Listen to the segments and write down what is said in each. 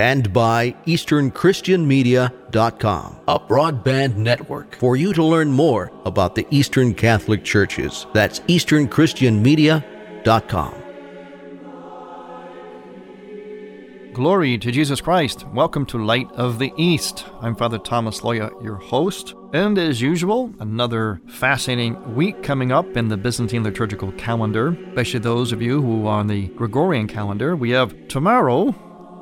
and by EasternChristianMedia.com, a broadband network for you to learn more about the Eastern Catholic Churches. That's EasternChristianMedia.com. Glory to Jesus Christ. Welcome to Light of the East. I'm Father Thomas Loya, your host. And as usual, another fascinating week coming up in the Byzantine liturgical calendar, especially those of you who are on the Gregorian calendar. We have tomorrow,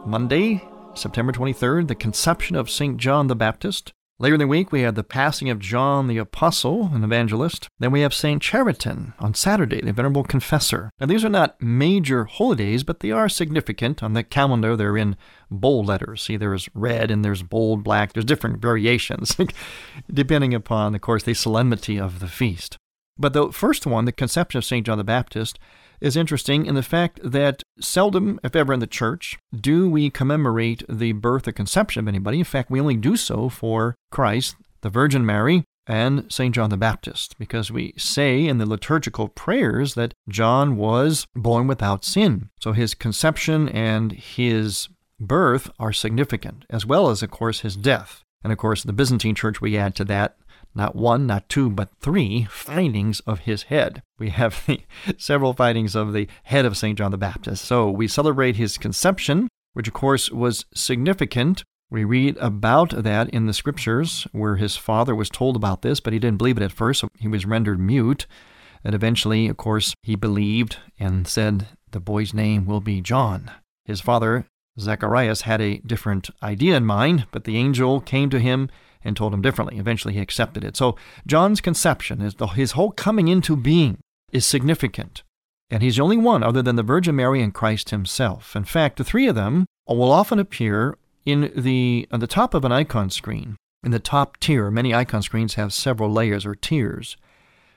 Monday, September 23rd, the conception of St. John the Baptist. Later in the week, we had the passing of John the Apostle, an evangelist. Then we have St. Chariton on Saturday, the Venerable Confessor. Now, these are not major holidays, but they are significant. On the calendar, they're in bold letters. See, there's red and there's bold black. There's different variations, depending upon, of course, the solemnity of the feast. But the first one, the conception of St. John the Baptist, is interesting in the fact that seldom, if ever in the church, do we commemorate the birth or conception of anybody. In fact, we only do so for Christ, the Virgin Mary, and St. John the Baptist, because we say in the liturgical prayers that John was born without sin. So his conception and his birth are significant, as well as, of course, his death. And of course, the Byzantine Church, we add to that not one, not two, but three findings of his head. We have the, several findings of the head of St. John the Baptist. So we celebrate his conception, which of course was significant. We read about that in the scriptures where his father was told about this, but he didn't believe it at first, so he was rendered mute. And eventually, of course, he believed and said, The boy's name will be John. His father, Zacharias, had a different idea in mind, but the angel came to him and told him differently. Eventually, he accepted it. So, John's conception, is his whole coming into being, is significant. And he's the only one other than the Virgin Mary and Christ himself. In fact, the three of them will often appear in the, on the top of an icon screen. In the top tier, many icon screens have several layers or tiers.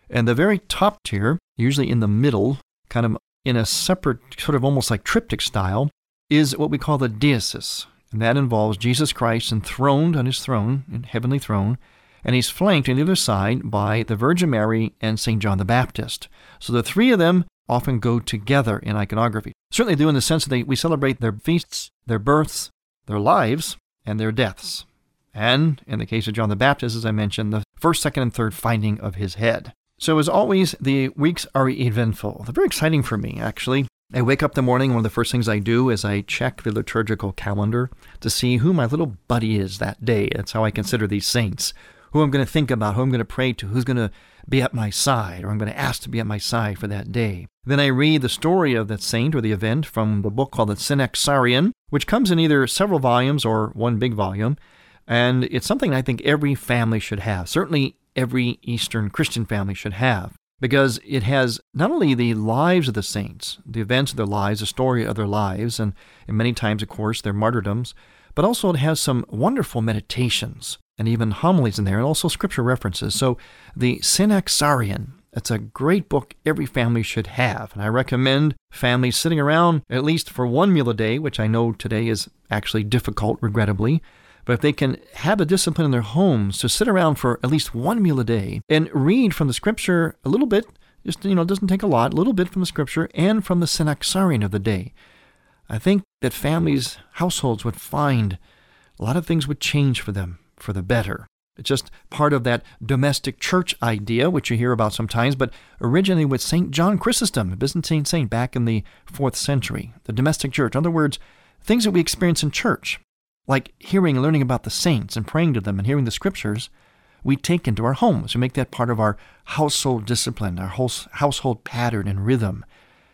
And the very top tier, usually in the middle, kind of in a separate, sort of almost like triptych style, is what we call the deesis, and that involves Jesus Christ enthroned on his throne, in heavenly throne, and he's flanked on either side by the Virgin Mary and St. John the Baptist. So the three of them often go together in iconography. Certainly do in the sense that they, we celebrate their feasts, their births, their lives, and their deaths. And in the case of John the Baptist, as I mentioned, the first, second, and third finding of his head. So as always, the weeks are eventful. They're very exciting for me, actually. I wake up in the morning, one of the first things I do is I check the liturgical calendar to see who my little buddy is that day. That's how I consider these saints. Who I'm going to think about, who I'm going to pray to, who's going to be at my side, or I'm going to ask to be at my side for that day. Then I read the story of that saint or the event from the book called the Synaxarion, which comes in either several volumes or one big volume. And it's something I think every family should have. Certainly every Eastern Christian family should have because it has not only the lives of the saints, the events of their lives, the story of their lives, and, and many times, of course, their martyrdoms, but also it has some wonderful meditations and even homilies in there, and also scripture references. So the Synaxarion, it's a great book every family should have, and I recommend families sitting around at least for one meal a day, which I know today is actually difficult, regrettably, but if they can have a discipline in their homes to sit around for at least one meal a day and read from the scripture a little bit, just, you know, it doesn't take a lot, a little bit from the scripture and from the Synaxarion of the day, I think that families, households would find a lot of things would change for them for the better. It's just part of that domestic church idea, which you hear about sometimes, but originally with St. John Chrysostom, a Byzantine saint back in the fourth century. The domestic church. In other words, things that we experience in church like hearing and learning about the saints and praying to them and hearing the scriptures, we take into our homes. We make that part of our household discipline, our household pattern and rhythm.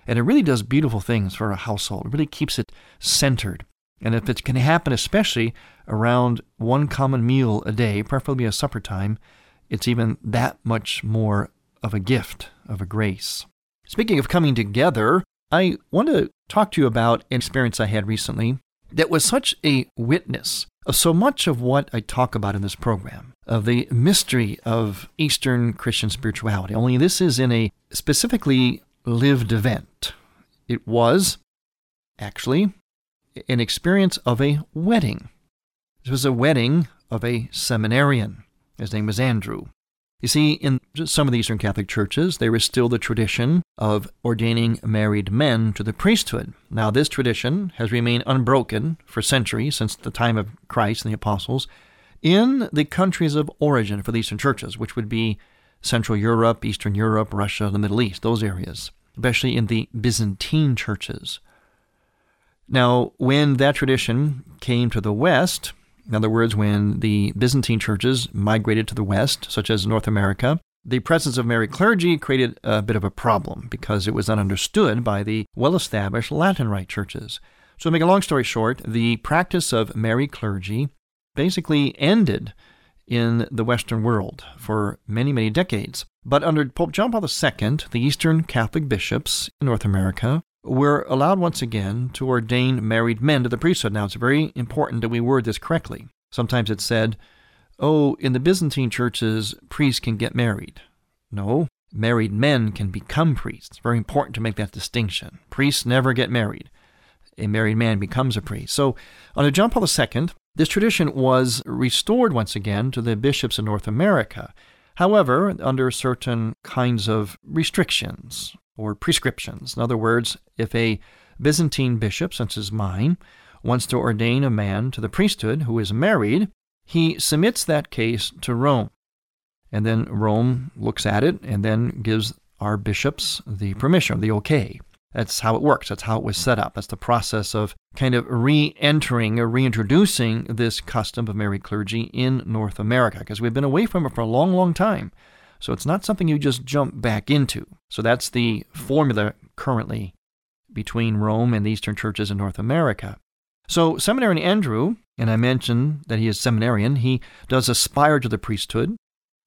And it really does beautiful things for a household. It really keeps it centered. And if it can happen, especially around one common meal a day, preferably a supper time, it's even that much more of a gift, of a grace. Speaking of coming together, I want to talk to you about an experience I had recently that was such a witness of so much of what I talk about in this program, of the mystery of Eastern Christian spirituality. Only this is in a specifically lived event. It was actually an experience of a wedding. It was a wedding of a seminarian. His name was Andrew. You see, in some of the Eastern Catholic churches, there is still the tradition of ordaining married men to the priesthood. Now, this tradition has remained unbroken for centuries, since the time of Christ and the apostles, in the countries of origin for the Eastern churches, which would be Central Europe, Eastern Europe, Russia, the Middle East, those areas, especially in the Byzantine churches. Now, when that tradition came to the West, in other words, when the Byzantine churches migrated to the West, such as North America, the presence of married clergy created a bit of a problem because it was not understood by the well established Latin Rite churches. So, to make a long story short, the practice of married clergy basically ended in the Western world for many, many decades. But under Pope John Paul II, the Eastern Catholic bishops in North America were allowed once again to ordain married men to the priesthood. Now, it's very important that we word this correctly. Sometimes it's said, oh, in the Byzantine churches, priests can get married. No, married men can become priests. It's very important to make that distinction. Priests never get married. A married man becomes a priest. So, under John Paul II, this tradition was restored once again to the bishops in North America. However, under certain kinds of restrictions or prescriptions. In other words, if a Byzantine bishop, such as mine, wants to ordain a man to the priesthood who is married, he submits that case to Rome. And then Rome looks at it and then gives our bishops the permission, the okay. That's how it works. That's how it was set up. That's the process of kind of re entering or reintroducing this custom of married clergy in North America because we've been away from it for a long, long time. So it's not something you just jump back into. So that's the formula currently between Rome and the Eastern churches in North America. So, Seminarian Andrew, and I mentioned that he is seminarian, he does aspire to the priesthood.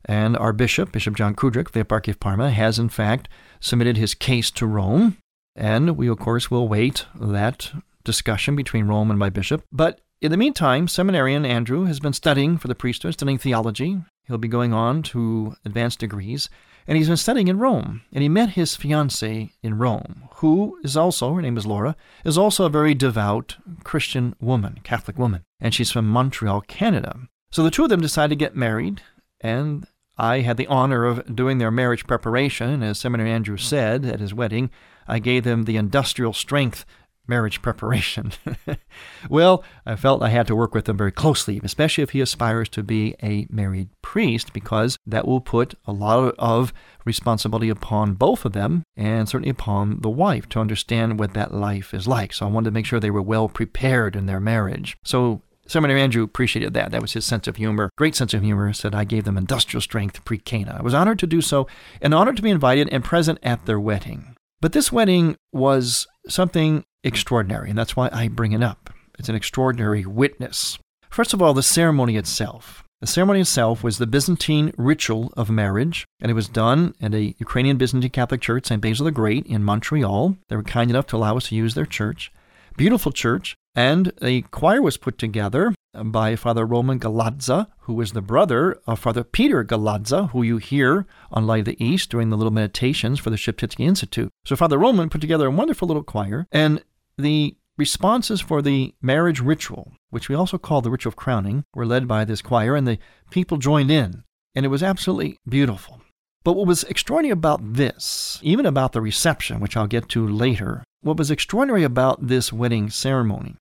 And our bishop, Bishop John Kudrick, the Eparchy of Parma, has in fact submitted his case to Rome. And we, of course, will wait that discussion between Rome and my bishop. But in the meantime, seminarian Andrew has been studying for the priesthood, studying theology. He'll be going on to advanced degrees, and he's been studying in Rome. And he met his fiancée in Rome, who is also, her name is Laura, is also a very devout Christian woman, Catholic woman, and she's from Montreal, Canada. So the two of them decided to get married, and I had the honor of doing their marriage preparation. As Seminary Andrew said at his wedding, I gave them the industrial strength marriage preparation. well, I felt I had to work with him very closely, especially if he aspires to be a married priest, because that will put a lot of responsibility upon both of them and certainly upon the wife to understand what that life is like. So I wanted to make sure they were well prepared in their marriage. So Seminary Andrew appreciated that. That was his sense of humor. Great sense of humor. Said I gave them industrial strength pre Cana. I was honored to do so and honored to be invited and present at their wedding. But this wedding was something extraordinary, and that's why I bring it up. It's an extraordinary witness. First of all, the ceremony itself. The ceremony itself was the Byzantine ritual of marriage, and it was done at a Ukrainian Byzantine Catholic church, St. Basil the Great, in Montreal. They were kind enough to allow us to use their church. Beautiful church, and a choir was put together by Father Roman Galadza, who was the brother of Father Peter Galadza, who you hear on Light of the East during the little meditations for the Sheptytsky Institute. So Father Roman put together a wonderful little choir, and the responses for the marriage ritual, which we also call the ritual of crowning, were led by this choir, and the people joined in, and it was absolutely beautiful. But what was extraordinary about this, even about the reception, which I'll get to later, what was extraordinary about this wedding ceremony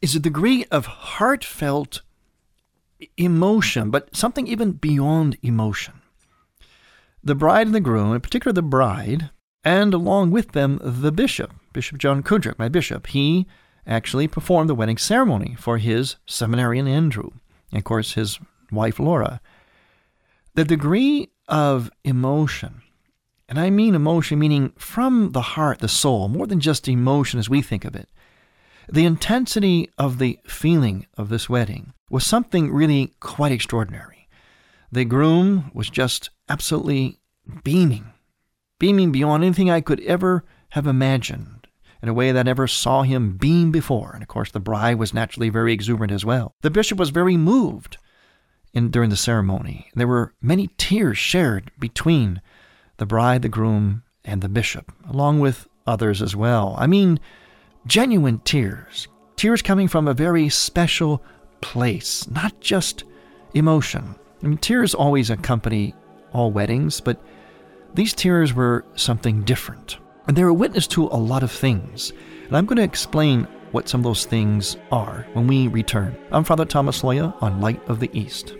is a degree of heartfelt emotion, but something even beyond emotion. The bride and the groom, in particular the bride, and along with them the bishop, Bishop John Kudrick, my bishop, he actually performed the wedding ceremony for his seminarian Andrew, and of course his wife Laura. The degree of emotion, and I mean emotion meaning from the heart, the soul, more than just emotion as we think of it, the intensity of the feeling of this wedding was something really quite extraordinary. The groom was just absolutely beaming, beaming beyond anything I could ever have imagined in a way that I never saw him beam before. And of course, the bride was naturally very exuberant as well. The bishop was very moved in, during the ceremony. There were many tears shared between the bride, the groom, and the bishop, along with others as well. I mean, genuine tears, tears coming from a very special place, not just emotion. I mean, tears always accompany all weddings, but these tears were something different. And they're a witness to a lot of things. And I'm going to explain what some of those things are when we return. I'm Father Thomas Loya on Light of the East.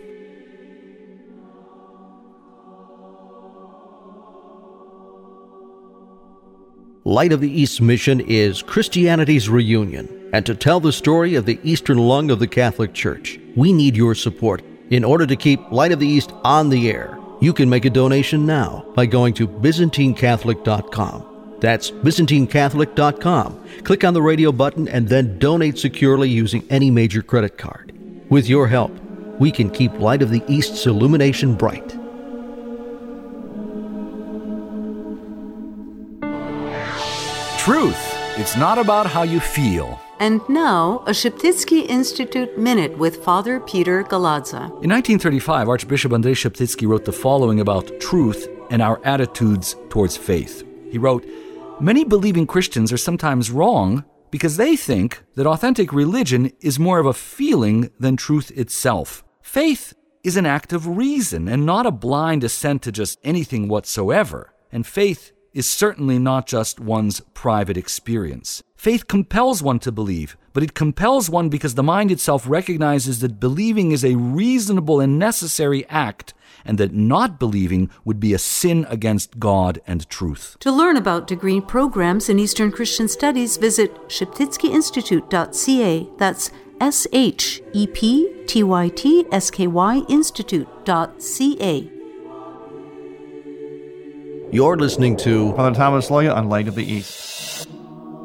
Light of the East mission is Christianity's reunion. And to tell the story of the Eastern lung of the Catholic Church, we need your support. In order to keep Light of the East on the air, you can make a donation now by going to ByzantineCatholic.com. That's ByzantineCatholic.com. Click on the radio button and then donate securely using any major credit card. With your help, we can keep Light of the East's illumination bright. Truth. It's not about how you feel. And now, a Sheptytsky Institute Minute with Father Peter Galadza. In 1935, Archbishop Andrei Sheptytsky wrote the following about truth and our attitudes towards faith. He wrote, Many believing Christians are sometimes wrong because they think that authentic religion is more of a feeling than truth itself. Faith is an act of reason and not a blind assent to just anything whatsoever. And faith is certainly not just one's private experience. Faith compels one to believe, but it compels one because the mind itself recognizes that believing is a reasonable and necessary act, and that not believing would be a sin against God and truth. To learn about degree programs in Eastern Christian Studies, visit sheptytskyinstitute.ca. That's S H E P T Y T S K Y Institute.ca. You're listening to Father Thomas Loya on Light of the East.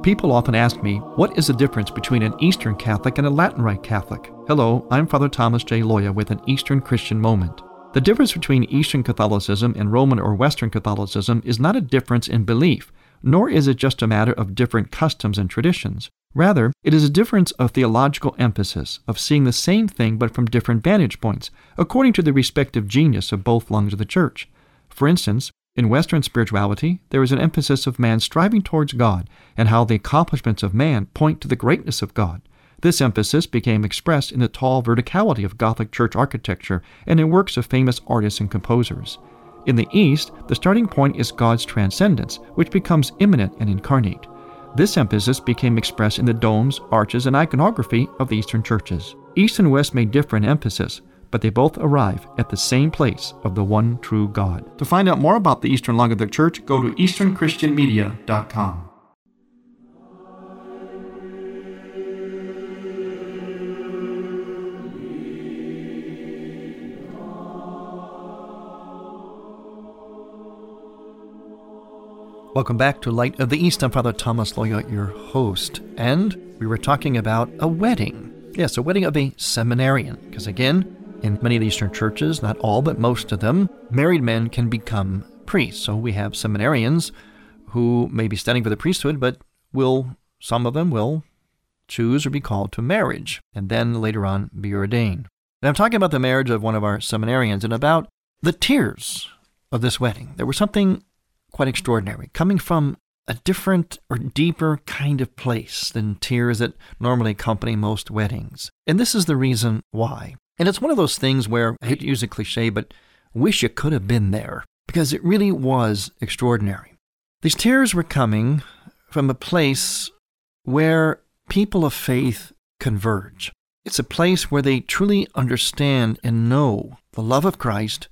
People often ask me, what is the difference between an Eastern Catholic and a Latin Rite Catholic? Hello, I'm Father Thomas J. Loya with an Eastern Christian moment. The difference between Eastern Catholicism and Roman or Western Catholicism is not a difference in belief, nor is it just a matter of different customs and traditions. Rather, it is a difference of theological emphasis, of seeing the same thing but from different vantage points, according to the respective genius of both lungs of the Church. For instance, in Western spirituality, there is an emphasis of man striving towards God and how the accomplishments of man point to the greatness of God. This emphasis became expressed in the tall verticality of Gothic church architecture and in works of famous artists and composers. In the East, the starting point is God's transcendence, which becomes immanent and incarnate. This emphasis became expressed in the domes, arches, and iconography of the Eastern churches. East and West may differ in emphasis, but they both arrive at the same place of the one true God. To find out more about the Eastern the Church, go to easternchristianmedia.com. Welcome back to Light of the East. I'm Father Thomas Loya, your host, and we were talking about a wedding. Yes, a wedding of a seminarian, because again, in many of the Eastern churches, not all, but most of them, married men can become priests. So we have seminarians who may be studying for the priesthood, but will some of them will choose or be called to marriage, and then later on be ordained. And I'm talking about the marriage of one of our seminarians and about the tears of this wedding. There was something quite extraordinary coming from a different or deeper kind of place than tears that normally accompany most weddings. And this is the reason why. And it's one of those things where, I hate to use a cliche, but wish you could have been there because it really was extraordinary. These tears were coming from a place where people of faith converge. It's a place where they truly understand and know the love of Christ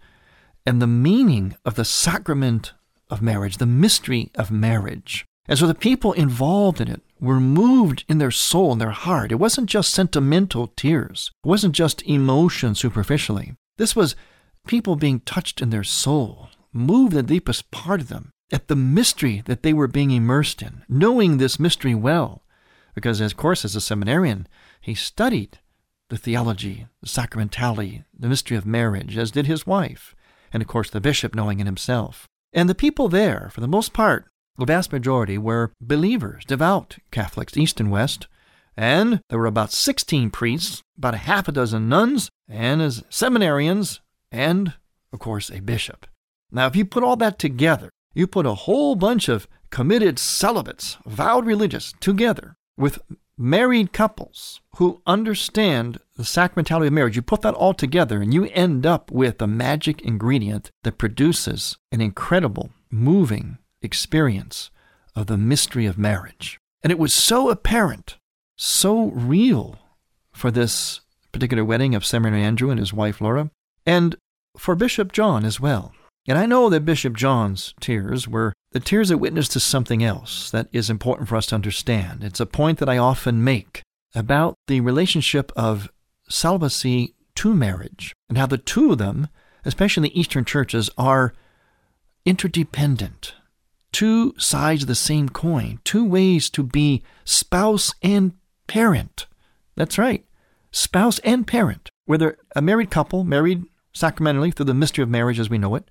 and the meaning of the sacrament of marriage, the mystery of marriage. And so the people involved in it were moved in their soul and their heart. It wasn't just sentimental tears, it wasn't just emotion superficially. This was people being touched in their soul, moved the deepest part of them at the mystery that they were being immersed in, knowing this mystery well. Because, of course, as a seminarian, he studied the theology, the sacramentality, the mystery of marriage, as did his wife, and of course the bishop knowing it himself. And the people there, for the most part, the vast majority were believers, devout Catholics, East and West, and there were about 16 priests, about a half a dozen nuns, and as seminarians, and, of course, a bishop. Now, if you put all that together, you put a whole bunch of committed celibates, vowed religious, together with married couples who understand the sacramentality of marriage, you put that all together and you end up with a magic ingredient that produces an incredible, moving experience of the mystery of marriage. And it was so apparent, so real for this particular wedding of Seminary Andrew and his wife Laura, and for Bishop John as well. And I know that Bishop John's tears were the tears that witness to something else that is important for us to understand. It's a point that I often make about the relationship of celibacy to marriage and how the two of them, especially in the Eastern churches, are interdependent. Two sides of the same coin, two ways to be spouse and parent. That's right, spouse and parent. Whether a married couple, married sacramentally through the mystery of marriage as we know it,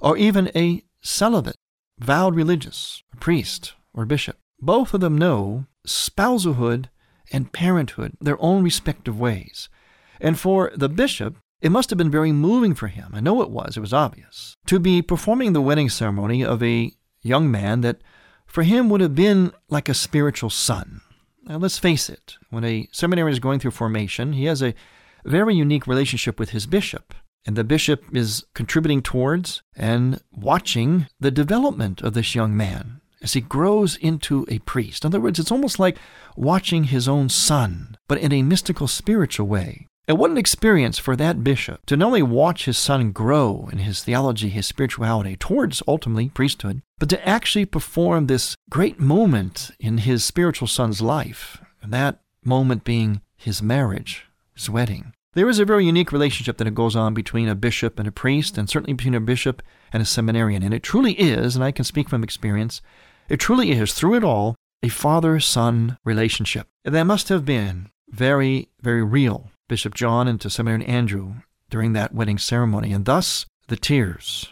or even a celibate, vowed religious, a priest, or bishop. Both of them know spousalhood and parenthood their own respective ways. And for the bishop, it must have been very moving for him. I know it was, it was obvious, to be performing the wedding ceremony of a young man that for him would have been like a spiritual son. Now, let's face it, when a seminary is going through formation, he has a very unique relationship with his bishop. And the bishop is contributing towards and watching the development of this young man as he grows into a priest. In other words, it's almost like watching his own son, but in a mystical, spiritual way. And what an experience for that bishop to not only watch his son grow in his theology, his spirituality, towards ultimately priesthood, but to actually perform this great moment in his spiritual son's life, and that moment being his marriage, his wedding. There is a very unique relationship that goes on between a bishop and a priest, and certainly between a bishop and a seminarian. And it truly is, and I can speak from experience, it truly is, through it all, a father son relationship. That must have been very, very real, Bishop John and to Seminarian Andrew, during that wedding ceremony. And thus, the tears,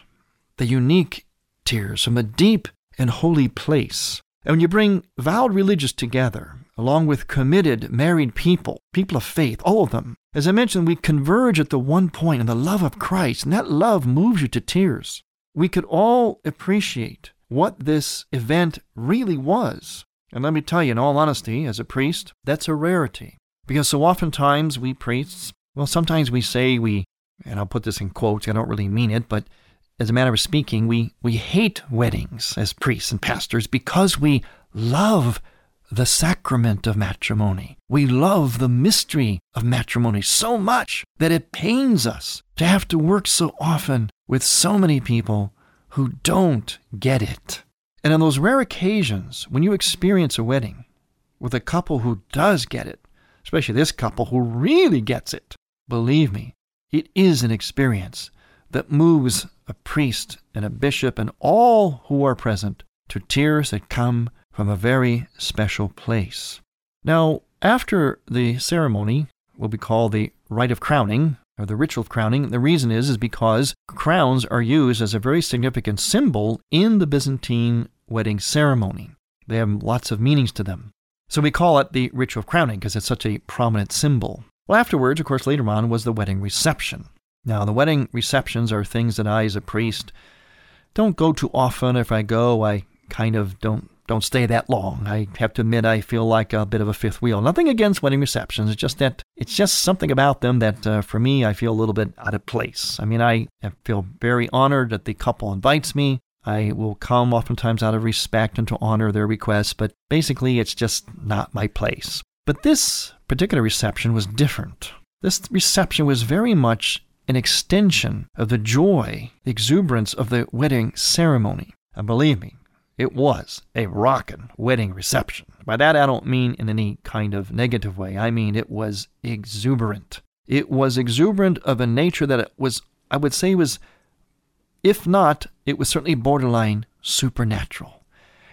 the unique tears from a deep and holy place. And when you bring vowed religious together, along with committed married people, people of faith, all of them. As I mentioned, we converge at the one point in the love of Christ, and that love moves you to tears. We could all appreciate what this event really was. And let me tell you, in all honesty, as a priest, that's a rarity. Because so oftentimes we priests, well, sometimes we say we, and I'll put this in quotes, I don't really mean it, but as a matter of speaking, we, we hate weddings as priests and pastors because we love the sacrament of matrimony. We love the mystery of matrimony so much that it pains us to have to work so often with so many people who don't get it. And on those rare occasions when you experience a wedding with a couple who does get it, especially this couple who really gets it, believe me, it is an experience that moves a priest and a bishop and all who are present to tears that come from a very special place. Now, after the ceremony, will be called the rite of crowning, or the ritual of crowning. The reason is is because crowns are used as a very significant symbol in the Byzantine wedding ceremony. They have lots of meanings to them. So we call it the ritual of crowning because it's such a prominent symbol. Well, afterwards, of course, later on was the wedding reception. Now, the wedding receptions are things that I, as a priest, don't go too often. If I go, I kind of don't don't stay that long. I have to admit I feel like a bit of a fifth wheel. Nothing against wedding receptions. It's just that it's just something about them that uh, for me I feel a little bit out of place. I mean, I feel very honored that the couple invites me. I will come oftentimes out of respect and to honor their requests, but basically it's just not my place. But this particular reception was different. This reception was very much an extension of the joy, the exuberance of the wedding ceremony. And believe me, it was a rockin' wedding reception. By that, I don't mean in any kind of negative way. I mean it was exuberant. It was exuberant of a nature that it was, I would say, was, if not, it was certainly borderline supernatural.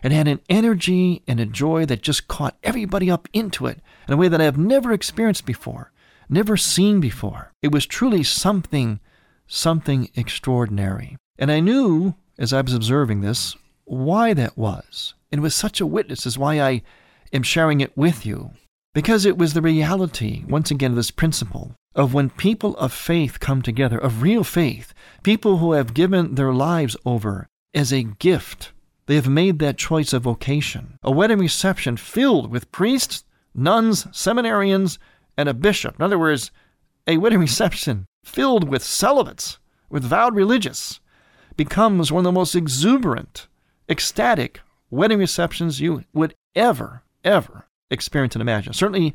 It had an energy and a joy that just caught everybody up into it in a way that I have never experienced before, never seen before. It was truly something, something extraordinary. And I knew, as I was observing this, why that was. And it was such a witness, is why I am sharing it with you. Because it was the reality, once again, of this principle of when people of faith come together, of real faith, people who have given their lives over as a gift. They have made that choice of vocation. A wedding reception filled with priests, nuns, seminarians, and a bishop. In other words, a wedding reception filled with celibates, with vowed religious, becomes one of the most exuberant, ecstatic wedding receptions you would ever, ever experience and imagine. Certainly,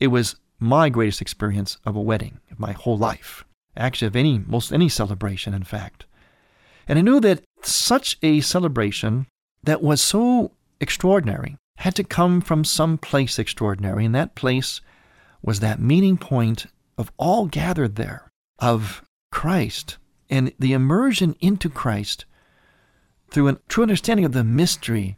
it was my greatest experience of a wedding of my whole life. Actually, of any, most any celebration, in fact. And I knew that such a celebration that was so extraordinary had to come from some place extraordinary, and that place was that meeting point of all gathered there of Christ and the immersion into Christ through a true understanding of the mystery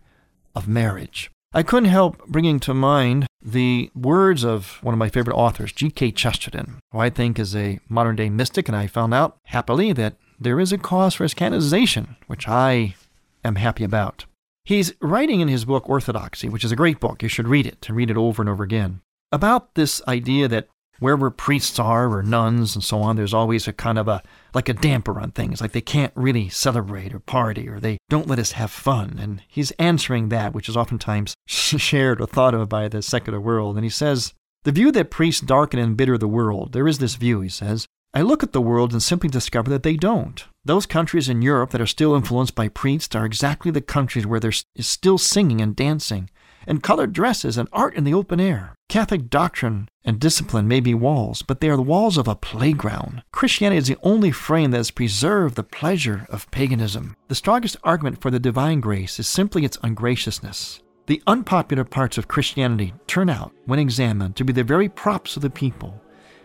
of marriage. I couldn't help bringing to mind the words of one of my favorite authors, G.K. Chesterton, who I think is a modern day mystic, and I found out happily that there is a cause for his canonization, which I am happy about. He's writing in his book Orthodoxy, which is a great book. You should read it and read it over and over again, about this idea that wherever priests are or nuns and so on, there's always a kind of a like a damper on things, like they can't really celebrate or party or they don't let us have fun. And he's answering that, which is oftentimes shared or thought of by the secular world. And he says, The view that priests darken and bitter the world, there is this view, he says. I look at the world and simply discover that they don't. Those countries in Europe that are still influenced by priests are exactly the countries where there is still singing and dancing, and colored dresses and art in the open air. Catholic doctrine and discipline may be walls, but they are the walls of a playground. Christianity is the only frame that has preserved the pleasure of paganism. The strongest argument for the divine grace is simply its ungraciousness. The unpopular parts of Christianity turn out, when examined, to be the very props of the people.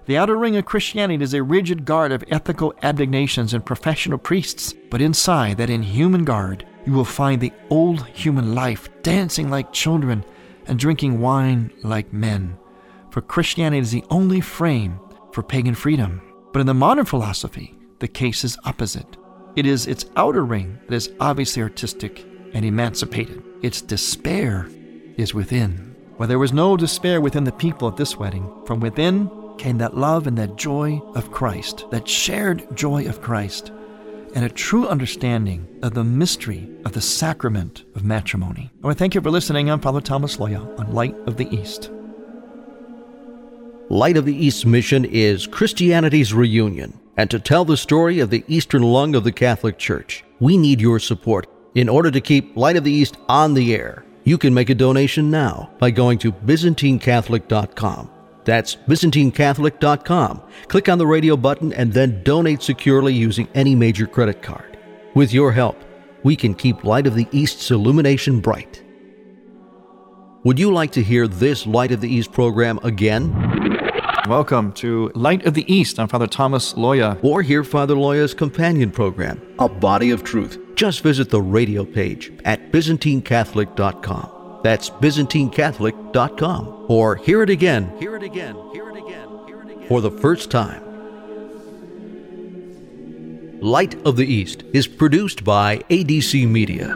The outer ring of Christianity is a rigid guard of ethical abnegations and professional priests, but inside that inhuman guard you will find the old human life dancing like children and drinking wine like men. For Christianity is the only frame for pagan freedom. But in the modern philosophy, the case is opposite. It is its outer ring that is obviously artistic and emancipated. Its despair is within. Well, there was no despair within the people at this wedding. From within came that love and that joy of Christ, that shared joy of Christ and a true understanding of the mystery of the sacrament of matrimony. I want to thank you for listening. I'm Father Thomas Loya on Light of the East. Light of the East mission is Christianity's reunion. And to tell the story of the eastern lung of the Catholic Church, we need your support in order to keep Light of the East on the air. You can make a donation now by going to ByzantineCatholic.com that's ByzantineCatholic.com. Click on the radio button and then donate securely using any major credit card. With your help, we can keep Light of the East's illumination bright. Would you like to hear this Light of the East program again? Welcome to Light of the East. I'm Father Thomas Loya. Or hear Father Loya's companion program, A Body of Truth. Just visit the radio page at ByzantineCatholic.com. That's ByzantineCatholic.com. Or hear it again, hear it again, hear it again, hear it again, for the first time. Light of the East is produced by ADC Media.